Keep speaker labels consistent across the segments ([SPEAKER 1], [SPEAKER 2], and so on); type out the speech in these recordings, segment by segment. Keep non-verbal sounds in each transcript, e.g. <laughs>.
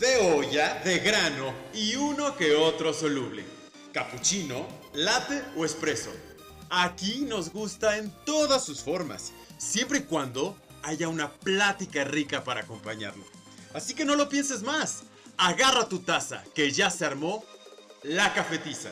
[SPEAKER 1] de olla, de grano y uno que otro soluble. Cappuccino, latte o espresso. Aquí nos gusta en todas sus formas, siempre y cuando haya una plática rica para acompañarlo. Así que no lo pienses más. Agarra tu taza, que ya se armó la cafetiza.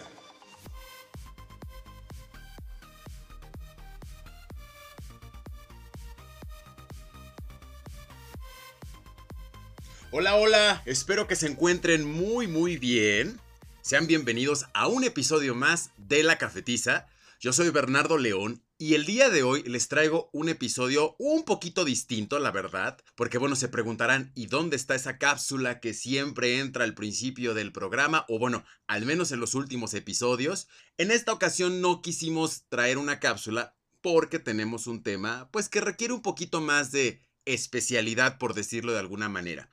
[SPEAKER 1] Hola, hola, espero que se encuentren muy, muy bien. Sean bienvenidos a un episodio más de La Cafetiza. Yo soy Bernardo León y el día de hoy les traigo un episodio un poquito distinto, la verdad, porque bueno, se preguntarán, ¿y dónde está esa cápsula que siempre entra al principio del programa? O bueno, al menos en los últimos episodios. En esta ocasión no quisimos traer una cápsula porque tenemos un tema, pues que requiere un poquito más de especialidad, por decirlo de alguna manera.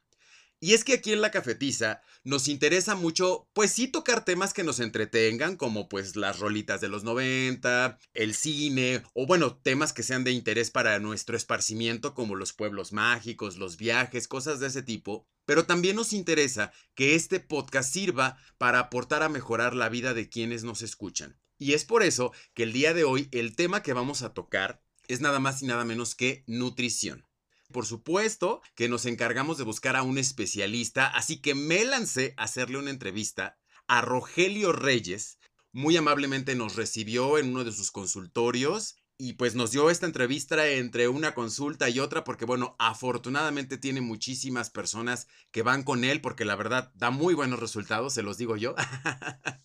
[SPEAKER 1] Y es que aquí en la cafetiza nos interesa mucho, pues sí tocar temas que nos entretengan, como pues las rolitas de los 90, el cine, o bueno, temas que sean de interés para nuestro esparcimiento, como los pueblos mágicos, los viajes, cosas de ese tipo. Pero también nos interesa que este podcast sirva para aportar a mejorar la vida de quienes nos escuchan. Y es por eso que el día de hoy el tema que vamos a tocar es nada más y nada menos que nutrición. Por supuesto que nos encargamos de buscar a un especialista, así que me lancé a hacerle una entrevista a Rogelio Reyes. Muy amablemente nos recibió en uno de sus consultorios y pues nos dio esta entrevista entre una consulta y otra porque bueno, afortunadamente tiene muchísimas personas que van con él porque la verdad da muy buenos resultados, se los digo yo. <laughs>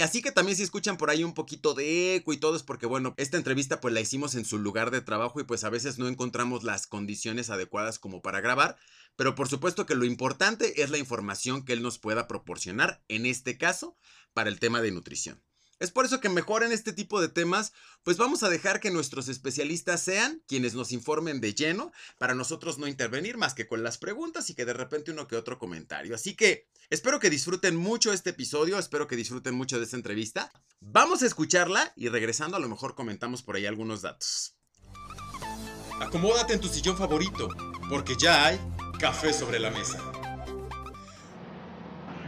[SPEAKER 1] Así que también si escuchan por ahí un poquito de eco y todo es porque, bueno, esta entrevista pues la hicimos en su lugar de trabajo y pues a veces no encontramos las condiciones adecuadas como para grabar, pero por supuesto que lo importante es la información que él nos pueda proporcionar, en este caso, para el tema de nutrición. Es por eso que mejor en este tipo de temas, pues vamos a dejar que nuestros especialistas sean quienes nos informen de lleno, para nosotros no intervenir más que con las preguntas y que de repente uno que otro comentario. Así que espero que disfruten mucho este episodio, espero que disfruten mucho de esta entrevista. Vamos a escucharla y regresando a lo mejor comentamos por ahí algunos datos. Acomódate en tu sillón favorito, porque ya hay café sobre la mesa.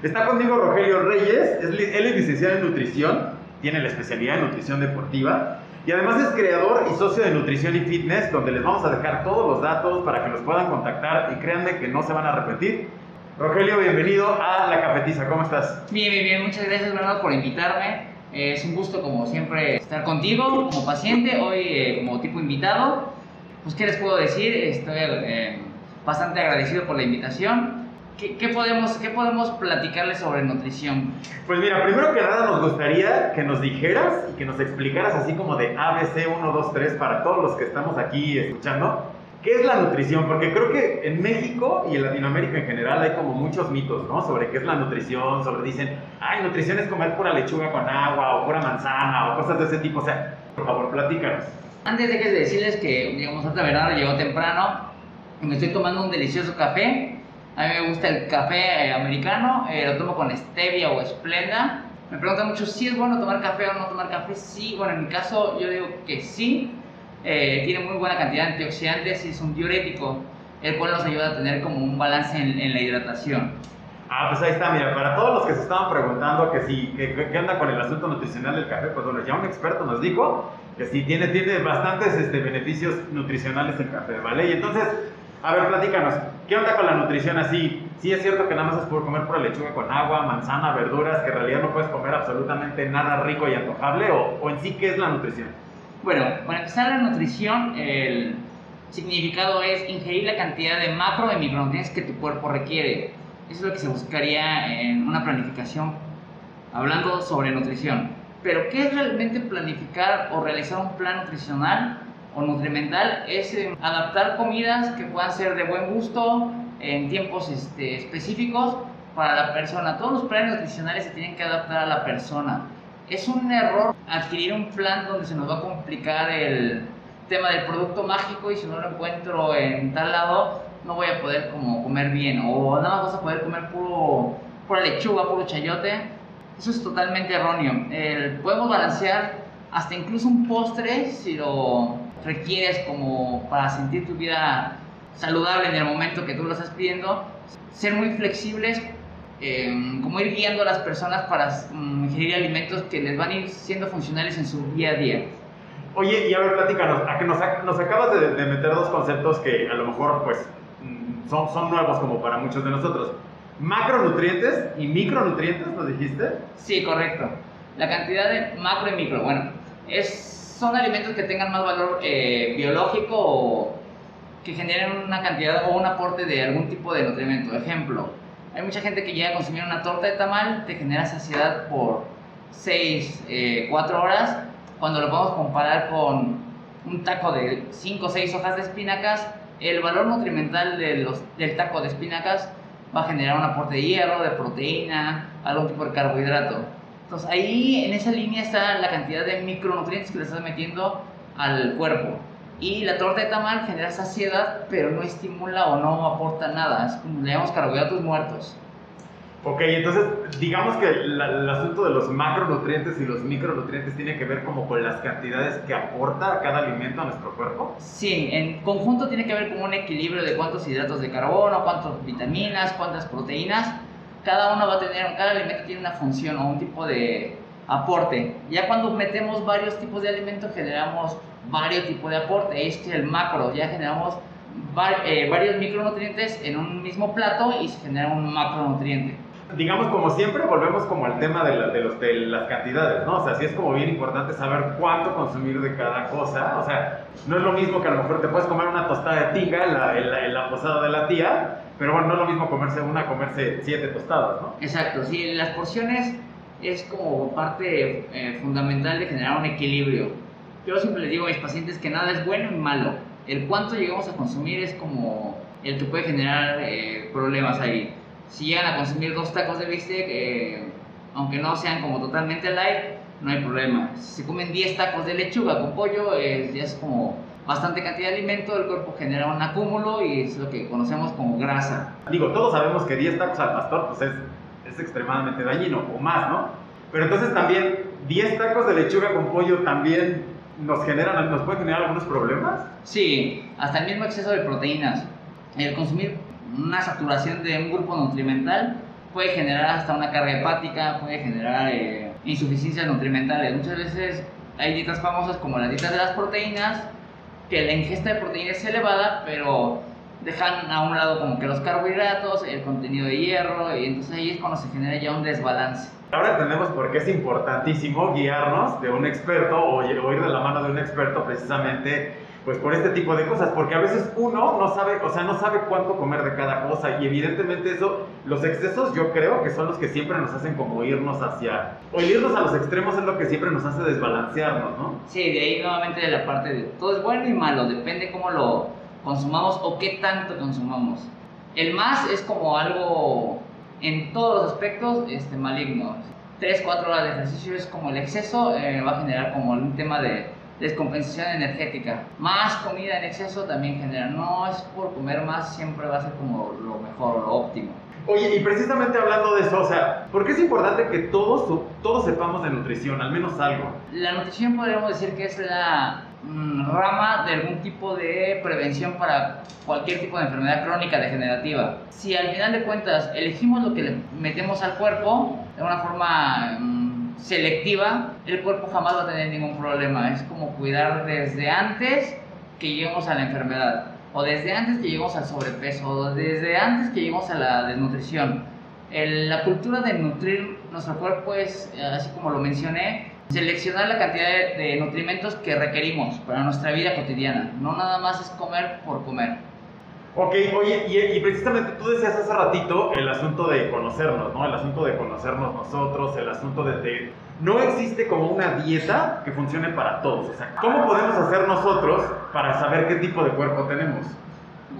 [SPEAKER 1] Está conmigo Rogelio Reyes, él es licenciado en nutrición, tiene la especialidad en nutrición deportiva y además es creador y socio de Nutrición y Fitness, donde les vamos a dejar todos los datos para que los puedan contactar y créanme que no se van a repetir. Rogelio, bienvenido a La Cafetiza, ¿cómo estás?
[SPEAKER 2] Bien, bien, bien, muchas gracias Bernardo por invitarme. Es un gusto como siempre estar contigo como paciente, hoy eh, como tipo invitado. Pues qué les puedo decir, estoy eh, bastante agradecido por la invitación ¿Qué, podemos, ¿Qué podemos platicarles sobre nutrición?
[SPEAKER 1] Pues mira, primero que nada nos gustaría que nos dijeras y que nos explicaras así como de ABC 1, 2, 3 para todos los que estamos aquí escuchando. ¿Qué es la nutrición? Porque creo que en México y en Latinoamérica en general hay como muchos mitos, ¿no? Sobre qué es la nutrición, sobre dicen, ay, nutrición es comer pura lechuga con agua o pura manzana o cosas de ese tipo. O sea, por favor, platícanos.
[SPEAKER 2] Antes de que decirles que, digamos, otra verdad llegó temprano, me estoy tomando un delicioso café a mí me gusta el café eh, americano, eh, lo tomo con stevia o esplenda. Me preguntan mucho si es bueno tomar café o no tomar café. Sí, bueno, en mi caso yo digo que sí. Eh, tiene muy buena cantidad de antioxidantes y es un diurético, el cual nos ayuda a tener como un balance en, la hidratación.
[SPEAKER 1] Ah, pues ahí está, mira, para todos los que se estaban preguntando que si, qué anda con el asunto nutricional del café, pues bueno, ya un experto nos dijo que sí tiene, tiene bastantes este, beneficios nutricionales el café, ¿vale? Y entonces, a ver, platícanos, ¿qué onda con la nutrición así? Sí es cierto que nada más es por comer pura lechuga con agua, manzana, verduras, que en realidad no puedes comer absolutamente nada rico y antojable, o, en sí, ¿qué es la nutrición?
[SPEAKER 2] Bueno, para empezar la nutrición, el significado es ingerir la cantidad de macro y micronutrientes que tu cuerpo requiere. Eso es lo que se buscaría en una planificación hablando sobre nutrición. Pero, ¿qué es realmente planificar o realizar un plan nutricional? Nutrimental es eh, adaptar comidas que puedan ser de buen gusto en tiempos este, específicos para la persona. Todos los planes nutricionales se tienen que adaptar a la persona. Es un error adquirir un plan donde se nos va a complicar el tema del producto mágico y si no lo encuentro en tal lado no voy a poder como comer bien o nada más vas a poder comer puro, pura lechuga, puro chayote. Eso es totalmente erróneo. El, podemos balancear hasta incluso un postre si lo requieres como para sentir tu vida saludable en el momento que tú lo estás pidiendo, ser muy flexibles, eh, como ir guiando a las personas para mm, ingerir alimentos que les van a ir siendo funcionales en su día a día.
[SPEAKER 1] Oye, y a ver, platícanos, a que nos, nos acabas de, de, meter dos conceptos que a lo mejor pues mm, son, son nuevos como para muchos de nosotros. Macronutrientes y micronutrientes, ¿nos dijiste?
[SPEAKER 2] Sí, correcto. La cantidad de macro y micro, bueno, es, son alimentos que tengan más valor eh, biológico o que generen una cantidad o un aporte de algún tipo de nutrimento. Ejemplo, hay mucha gente que llega a consumir una torta de tamal, te genera saciedad por 6, 4 eh, horas, cuando lo podemos comparar con un taco de 5 o 6 hojas de espinacas, el valor nutrimental del taco de espinacas va a generar un aporte de hierro, de proteína, algún tipo de carbohidrato. Entonces ahí en esa línea está la cantidad de micronutrientes que le estás metiendo al cuerpo. Y la torta de tamal genera saciedad, pero no estimula o no aporta nada. Es como le llamamos carbohidratos muertos.
[SPEAKER 1] Ok, entonces digamos que el asunto de los macronutrientes y los micronutrientes tiene que ver como con las cantidades que aporta cada alimento a nuestro cuerpo.
[SPEAKER 2] Sí, en conjunto tiene que ver con un equilibrio de cuántos hidratos de carbono, cuántas vitaminas, cuántas proteínas. Cada uno va a tener, cada alimento tiene una función o un tipo de aporte. Ya cuando metemos varios tipos de alimentos generamos varios tipos de aporte. Este es el macro, ya generamos eh, varios micronutrientes en un mismo plato y se genera un macronutriente
[SPEAKER 1] digamos, como siempre, volvemos como al tema de, de, los, de las cantidades, ¿no? O sea, sí es como bien importante saber cuánto consumir de cada cosa. O sea, no es lo mismo que a lo mejor te puedes comer una tostada de tinga en la, en la, posada de la tía, pero bueno, no es lo mismo comerse una, comerse siete tostadas, ¿no?
[SPEAKER 2] Exacto, sí, las porciones es como parte eh, fundamental de generar un equilibrio. Yo siempre les digo a mis pacientes que nada es bueno y malo. El cuánto llegamos a consumir es como el que puede generar eh, problemas ahí si llegan a consumir dos tacos de bistec, eh, aunque no sean como totalmente light, no hay problema. Si se comen 10 tacos de lechuga con pollo, eh, ya es como bastante cantidad de alimento, el cuerpo genera un acúmulo y es lo que conocemos como grasa.
[SPEAKER 1] Digo, todos sabemos que 10 tacos al pastor pues es, es extremadamente dañino, o más, ¿no? Pero entonces también 10 tacos de lechuga con pollo también nos generan, nos puede generar algunos problemas.
[SPEAKER 2] Sí, hasta el mismo exceso de proteínas. El consumir una saturación de un grupo nutrimental puede generar hasta una carga hepática, puede generar eh, insuficiencias nutrimentales. Muchas veces hay dietas famosas como las dietas de las proteínas, que la ingesta de proteínas es elevada, pero dejan a un lado como que los carbohidratos, el contenido de hierro, y entonces ahí es cuando se genera ya un desbalance.
[SPEAKER 1] Ahora entendemos por qué es importantísimo guiarnos de un experto o ir de la mano de un experto precisamente pues por este tipo de cosas, porque a veces uno no sabe, o sea, no sabe cuánto comer de cada cosa y evidentemente eso, los excesos yo creo que son los que siempre nos hacen como irnos hacia, o irnos a los extremos es lo que siempre nos hace desbalancearnos, ¿no?
[SPEAKER 2] Sí, de ahí nuevamente de la parte de todo es bueno y malo, depende cómo lo consumamos o qué tanto consumamos. El más es como algo en todos los aspectos este, maligno. 3, 4 horas de ejercicio es como el exceso, eh, va a generar como un tema de descompensación energética. Más comida en exceso también genera. No es por comer más, siempre va a ser como lo mejor, lo óptimo.
[SPEAKER 1] Oye, y precisamente hablando de eso, o sea, ¿por qué es importante que todos, todos sepamos de nutrición, al menos algo?
[SPEAKER 2] La nutrición podríamos decir que es la mm, rama de algún tipo de prevención para cualquier tipo de enfermedad crónica degenerativa. Si al final de cuentas elegimos lo que le metemos al cuerpo de una forma... Selectiva, el cuerpo jamás va a tener ningún problema. Es como cuidar desde antes que lleguemos a la enfermedad, o desde antes que lleguemos al sobrepeso, o desde antes que lleguemos a la desnutrición. la cultura de nutrir nuestro cuerpo es, así como lo mencioné, seleccionar la cantidad de, de nutrimentos que requerimos para nuestra vida cotidiana. No nada más es comer por comer.
[SPEAKER 1] Ok, oye, y, precisamente tú decías hace ratito el asunto de conocernos, ¿no? El asunto de conocernos nosotros, el asunto de, No existe como una dieta que funcione para todos. O sea, ¿cómo podemos hacer nosotros para saber qué tipo de cuerpo tenemos?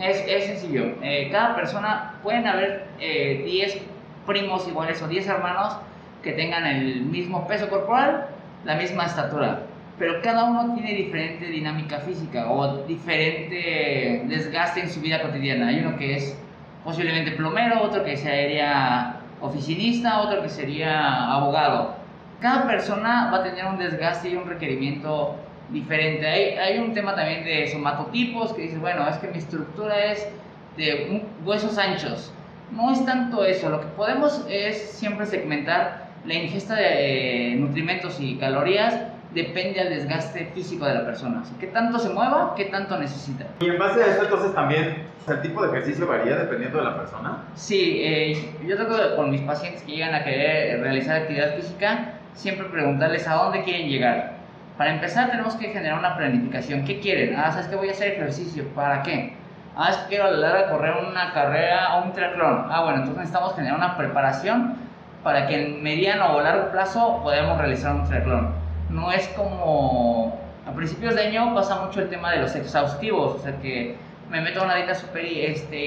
[SPEAKER 2] Es, es sencillo. Eh, cada persona, pueden haber 10 eh, primos iguales o 10 hermanos que tengan el mismo peso corporal, la misma estatura pero cada uno tiene diferente dinámica física o diferente desgaste en su vida cotidiana. Hay uno que es posiblemente plomero, otro que sería oficinista, otro que sería abogado. Cada persona va a tener un desgaste y un requerimiento diferente. Hay, hay un tema también de somatotipos que dices, bueno, es que mi estructura es de huesos anchos. No es tanto eso, lo que podemos es siempre segmentar la ingesta de eh, nutrimentos y calorías depende del desgaste físico de la persona. O qué tanto se mueva, qué tanto necesita.
[SPEAKER 1] Y en base a eso, entonces también, ¿el tipo de ejercicio varía dependiendo de la persona?
[SPEAKER 2] Sí, eh, yo tengo con mis pacientes que llegan a querer realizar actividad física, siempre preguntarles a dónde quieren llegar. Para empezar, tenemos que generar una planificación. ¿Qué quieren? Ah, ¿sabes que voy a hacer ejercicio? ¿Para qué? Ah, es que quiero a la larga correr una carrera o un triatlón. Ah, bueno, entonces necesitamos generar una preparación para que en mediano o largo plazo podamos realizar un triatlón. No es como a principios de año pasa mucho el tema de los exhaustivos, o sea que me meto a una dieta super este,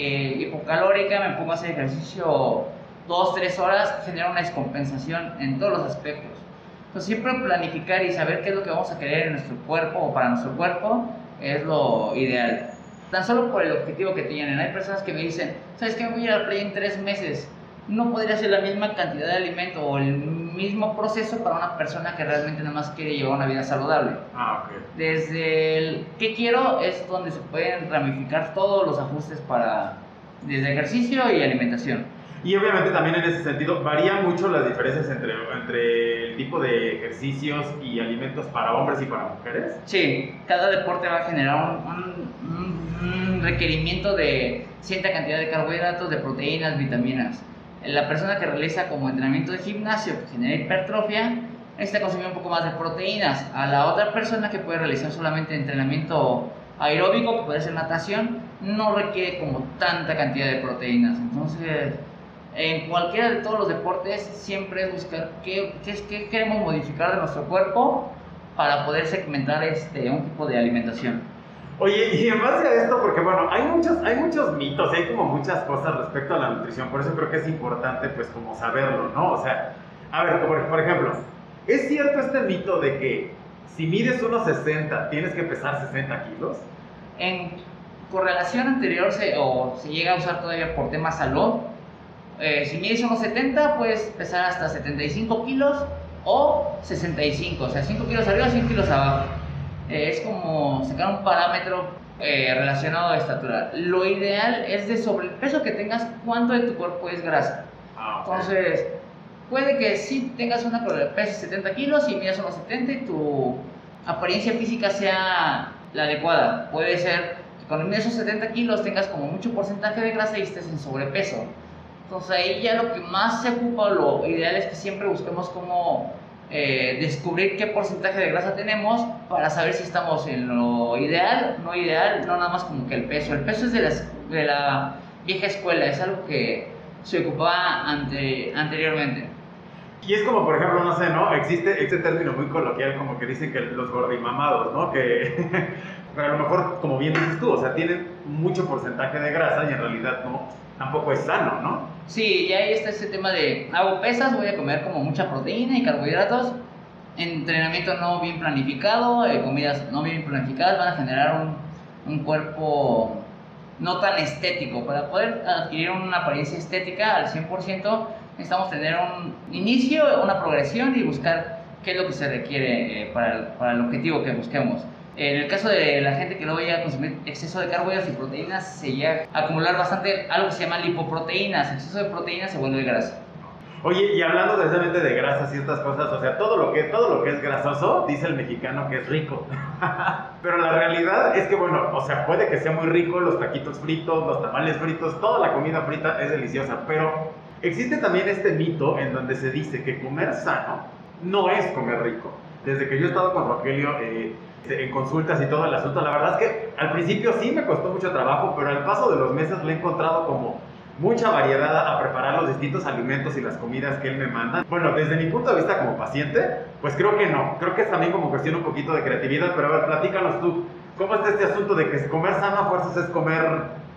[SPEAKER 2] hipocalórica, me pongo a hacer ejercicio dos, tres horas, genera una descompensación en todos los aspectos. Entonces siempre planificar y saber qué es lo que vamos a querer en nuestro cuerpo o para nuestro cuerpo es lo ideal tan solo por el objetivo que tienen. Hay personas que me dicen, ¿sabes qué? Voy a ir a la en tres meses. No podría ser la misma cantidad de alimento o el mismo proceso para una persona que realmente nada más quiere llevar una vida saludable.
[SPEAKER 1] Ah, ok.
[SPEAKER 2] Desde el qué quiero es donde se pueden ramificar todos los ajustes para desde ejercicio y alimentación.
[SPEAKER 1] Y obviamente también en ese sentido varían mucho las diferencias entre, entre el tipo de ejercicios y alimentos para hombres y para mujeres.
[SPEAKER 2] Sí, cada deporte va a generar un, un, requerimiento de cierta cantidad de carbohidratos, de proteínas, vitaminas. La persona que realiza como entrenamiento de gimnasio que genera hipertrofia, necesita consumir un poco más de proteínas. A la otra persona que puede realizar solamente entrenamiento aeróbico, que puede ser natación, no requiere como tanta cantidad de proteínas. Entonces, en cualquiera de todos los deportes siempre es buscar qué, qué, queremos modificar de nuestro cuerpo para poder segmentar este, un tipo de alimentación.
[SPEAKER 1] Oye, y en base a esto, porque bueno, hay muchos, hay muchos mitos, hay como muchas cosas respecto a la nutrición, por eso creo que es importante pues como saberlo, ¿no? O sea, a ver, por, ejemplo, ¿es cierto este mito de que si mides unos 60 tienes que pesar 60 kilos?
[SPEAKER 2] En correlación anterior se, o se llega a usar todavía por temas salud, eh, si mides unos 70, puedes pesar hasta 75 kilos o 65, o sea, 5 kilos arriba, 5 kilos abajo. Eh, es como sacar un parámetro eh, relacionado a estatura. Lo ideal es de sobre el peso que tengas, cuánto de tu cuerpo es grasa. Ah, Entonces, puede que sí tengas una peso 70 kilos y midas unos 70 y tu apariencia física sea la adecuada. Puede ser que con esos 70 kilos tengas como mucho porcentaje de grasa y estés en sobrepeso. Entonces ahí ya lo que más se ocupa, lo ideal es que siempre busquemos cómo eh, descubrir qué porcentaje de grasa tenemos para saber si estamos en lo ideal, no ideal, no nada más como que el peso. El peso es de de la vieja escuela, es algo que se ocupaba ante, anteriormente.
[SPEAKER 1] Y es como, por ejemplo, no sé, ¿no? Existe este término muy coloquial como que dicen que los gordimamados, ¿no? Que, <laughs> a lo mejor, como bien dices tú, o sea, tienen mucho porcentaje de grasa y en realidad no tampoco es sano, ¿no?
[SPEAKER 2] Sí, y ahí está ese tema de hago pesas, voy a comer como mucha proteína y carbohidratos. Entrenamiento no bien planificado, eh, comidas no bien planificadas van a generar un, un cuerpo no tan estético. Para poder adquirir una apariencia estética al 100%, necesitamos tener un inicio, una progresión y buscar qué es lo que se requiere eh, para, para el objetivo que busquemos. En el caso de la gente que luego llega a consumir exceso de carbohidratos y proteínas, se llega a acumular bastante algo que se llama lipoproteínas. Exceso de proteínas se vuelve grasa.
[SPEAKER 1] Oye, y hablando precisamente de grasas y estas cosas, o sea, todo lo que, todo lo que es grasoso, dice el mexicano que es rico. <laughs> Pero la realidad es que, bueno, o sea, puede que sea muy rico los taquitos fritos, los tamales fritos, toda la comida frita es deliciosa, pero existe también este mito en donde se dice que comer sano no es comer rico. Desde que yo he estado con Rogelio, eh, en consultas y todo el asunto. La verdad es que al principio sí me costó mucho trabajo, pero al paso de los meses le he encontrado como mucha variedad a preparar los distintos alimentos y las comidas que él me manda. Bueno, desde mi punto de vista como paciente, pues creo que no. Creo que es también como cuestión un poquito de creatividad, pero a ver, platícanos tú, ¿cómo está este asunto de que comer sano a fuerzas es comer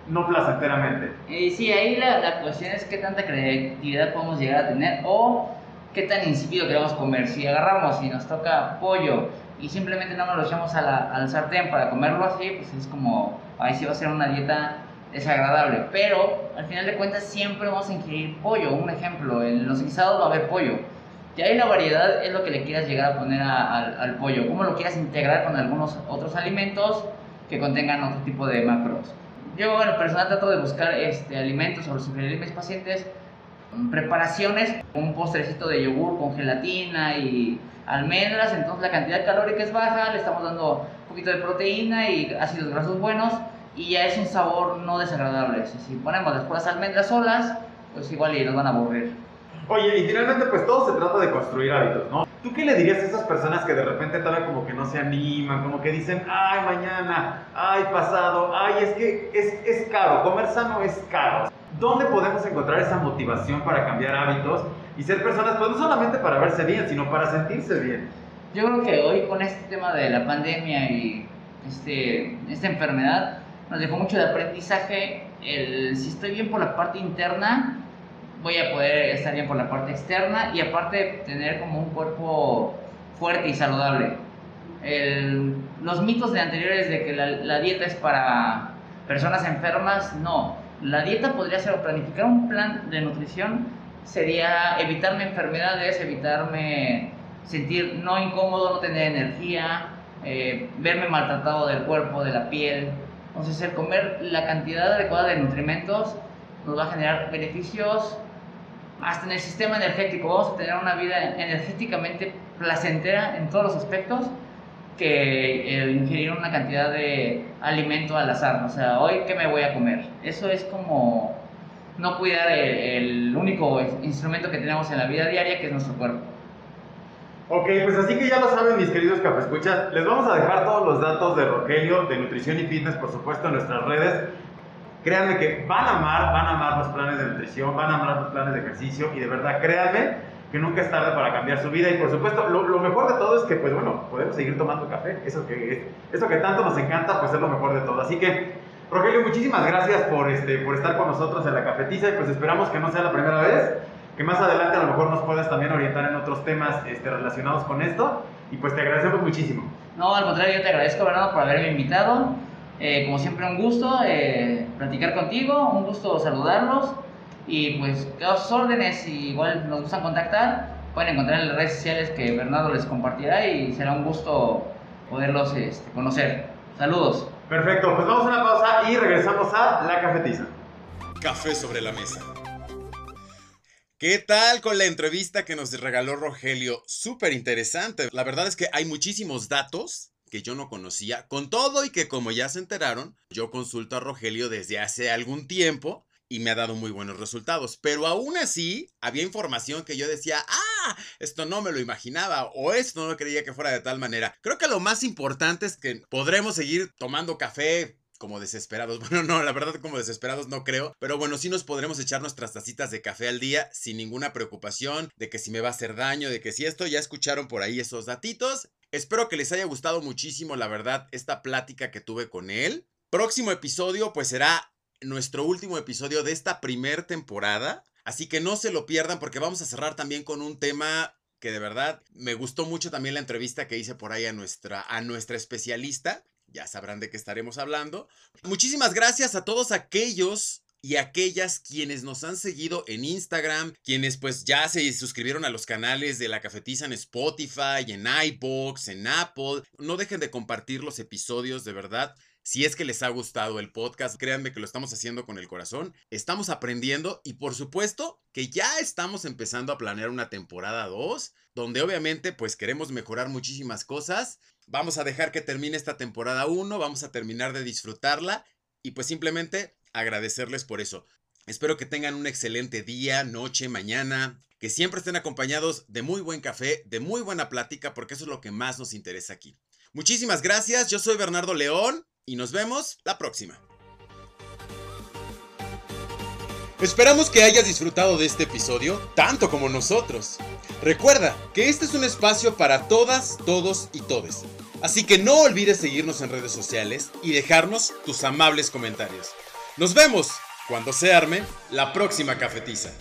[SPEAKER 1] no placenteramente?
[SPEAKER 2] Eh, sí, ahí la, la cuestión es qué tanta creatividad podemos llegar a tener o qué tan insípido queremos comer. Si agarramos y nos toca pollo, y simplemente no nos lo echamos a la, al sartén para comerlo así, pues es como, ahí sí va a ser una dieta desagradable. Pero al final de cuentas siempre vamos a ingerir pollo. Un ejemplo, en los guisados va a haber pollo. Y ahí la variedad es lo que le quieras llegar a poner al pollo, cómo lo quieras integrar con algunos otros alimentos que contengan otro tipo de macros. Yo en personal trato de buscar este, alimentos o sugerir a mis pacientes preparaciones, un postrecito de yogur con gelatina y almendras, entonces la cantidad calórica es baja, le estamos dando un poquito de proteína y ácidos grasos buenos y ya es un sabor no desagradable. Si ponemos después almendras solas, pues igual y nos van a aburrir.
[SPEAKER 3] Oye, y finalmente pues todo se trata de construir hábitos, ¿no? ¿Tú qué le dirías a esas personas que de repente todavía como que no se animan, como que dicen, ay, mañana, ay, pasado, ay, es que es, es caro, comer sano es caro? ¿Dónde podemos encontrar esa motivación para cambiar hábitos y ser personas, pues no solamente para verse bien, sino para sentirse bien?
[SPEAKER 2] Yo creo que hoy con este tema de la pandemia y este, esta enfermedad nos dejó mucho de aprendizaje el si estoy bien por la parte interna, voy a poder estar bien por la parte externa y aparte tener como un cuerpo fuerte y saludable. los mitos de anteriores de que la, dieta es para personas enfermas, no. La dieta podría ser, planificar un plan de nutrición sería evitarme enfermedades, evitarme sentir no incómodo, no tener energía, eh, verme maltratado del cuerpo, de la piel. Entonces el comer la cantidad adecuada de nutrimentos nos va a generar beneficios hasta en el sistema energético. Vamos a tener una vida energéticamente placentera en todos los aspectos que el ingerir una cantidad de alimento al azar. O sea, hoy, ¿qué me voy a comer? Eso es como no cuidar el, único instrumento que tenemos en la vida diaria, que es nuestro cuerpo.
[SPEAKER 3] Ok, pues así que ya lo saben mis queridos escuchas les vamos a dejar todos los datos de Rogelio, de nutrición y fitness, por supuesto, en nuestras redes. Créanme que van a amar, van a amar los planes de nutrición, van a amar los planes de ejercicio y de verdad, créanme que nunca es tarde para cambiar su vida y por supuesto lo, mejor de todo es que pues bueno, podemos seguir tomando café, eso que, eso que tanto nos encanta pues es lo mejor de todo. Así que Rogelio, muchísimas gracias por, este, por estar con nosotros en la cafetiza y pues esperamos que no sea la primera vez, que más adelante a lo mejor nos puedas también orientar en otros temas este, relacionados con esto y pues te agradecemos muchísimo.
[SPEAKER 2] No, al contrario, yo te agradezco, Bernardo, por haberme invitado. Eh, como siempre, un gusto eh, platicar contigo, un gusto saludarlos. Y pues, quedo sus órdenes. Y igual nos gustan contactar, pueden encontrar en las redes sociales que Bernardo les compartirá. Y será un gusto poderlos este, conocer. Saludos.
[SPEAKER 3] Perfecto, pues vamos a una pausa y regresamos a la cafetiza.
[SPEAKER 1] Café sobre la mesa. ¿Qué tal con la entrevista que nos regaló Rogelio? Súper interesante. La verdad es que hay muchísimos datos que yo no conocía, con todo y que como ya se enteraron, yo consulto a Rogelio desde hace algún tiempo y me ha dado muy buenos resultados. Pero aún así, había información que yo decía, ah, esto no me lo imaginaba o esto no creía que fuera de tal manera. Creo que lo más importante es que podremos seguir tomando café como desesperados. <laughs> Bueno, no, la verdad como desesperados no creo. Pero bueno, sí nos podremos echar nuestras tacitas de café al día sin ninguna preocupación de que si me va a hacer daño, de que si esto ya escucharon por ahí esos datitos. Espero que les haya gustado muchísimo, la verdad, esta plática que tuve con él. Próximo episodio, pues será nuestro último episodio de esta primer temporada. Así que no se lo pierdan porque vamos a cerrar también con un tema que de verdad me gustó mucho también la entrevista que hice por ahí a nuestra, a nuestra especialista. Ya sabrán de qué estaremos hablando. Muchísimas gracias a todos aquellos y aquellas quienes nos han seguido en Instagram, quienes pues ya se suscribieron a los canales de la cafetiza en Spotify, en iBox, en Apple. No dejen de compartir los episodios, de verdad. Si es que les ha gustado el podcast, créanme que lo estamos haciendo con el corazón. Estamos aprendiendo y por supuesto que ya estamos empezando a planear una temporada 2, donde obviamente pues queremos mejorar muchísimas cosas. Vamos a dejar que termine esta temporada 1, vamos a terminar de disfrutarla y pues simplemente agradecerles por eso. Espero que tengan un excelente día, noche, mañana, que siempre estén acompañados de muy buen café, de muy buena plática, porque eso es lo que más nos interesa aquí. Muchísimas gracias, yo soy Bernardo León y nos vemos la próxima. Esperamos que hayas disfrutado de este episodio tanto como nosotros. Recuerda que este es un espacio para todas, todos y todes. Así que no olvides seguirnos en redes sociales y dejarnos tus amables comentarios. Nos vemos cuando se arme la próxima cafetiza.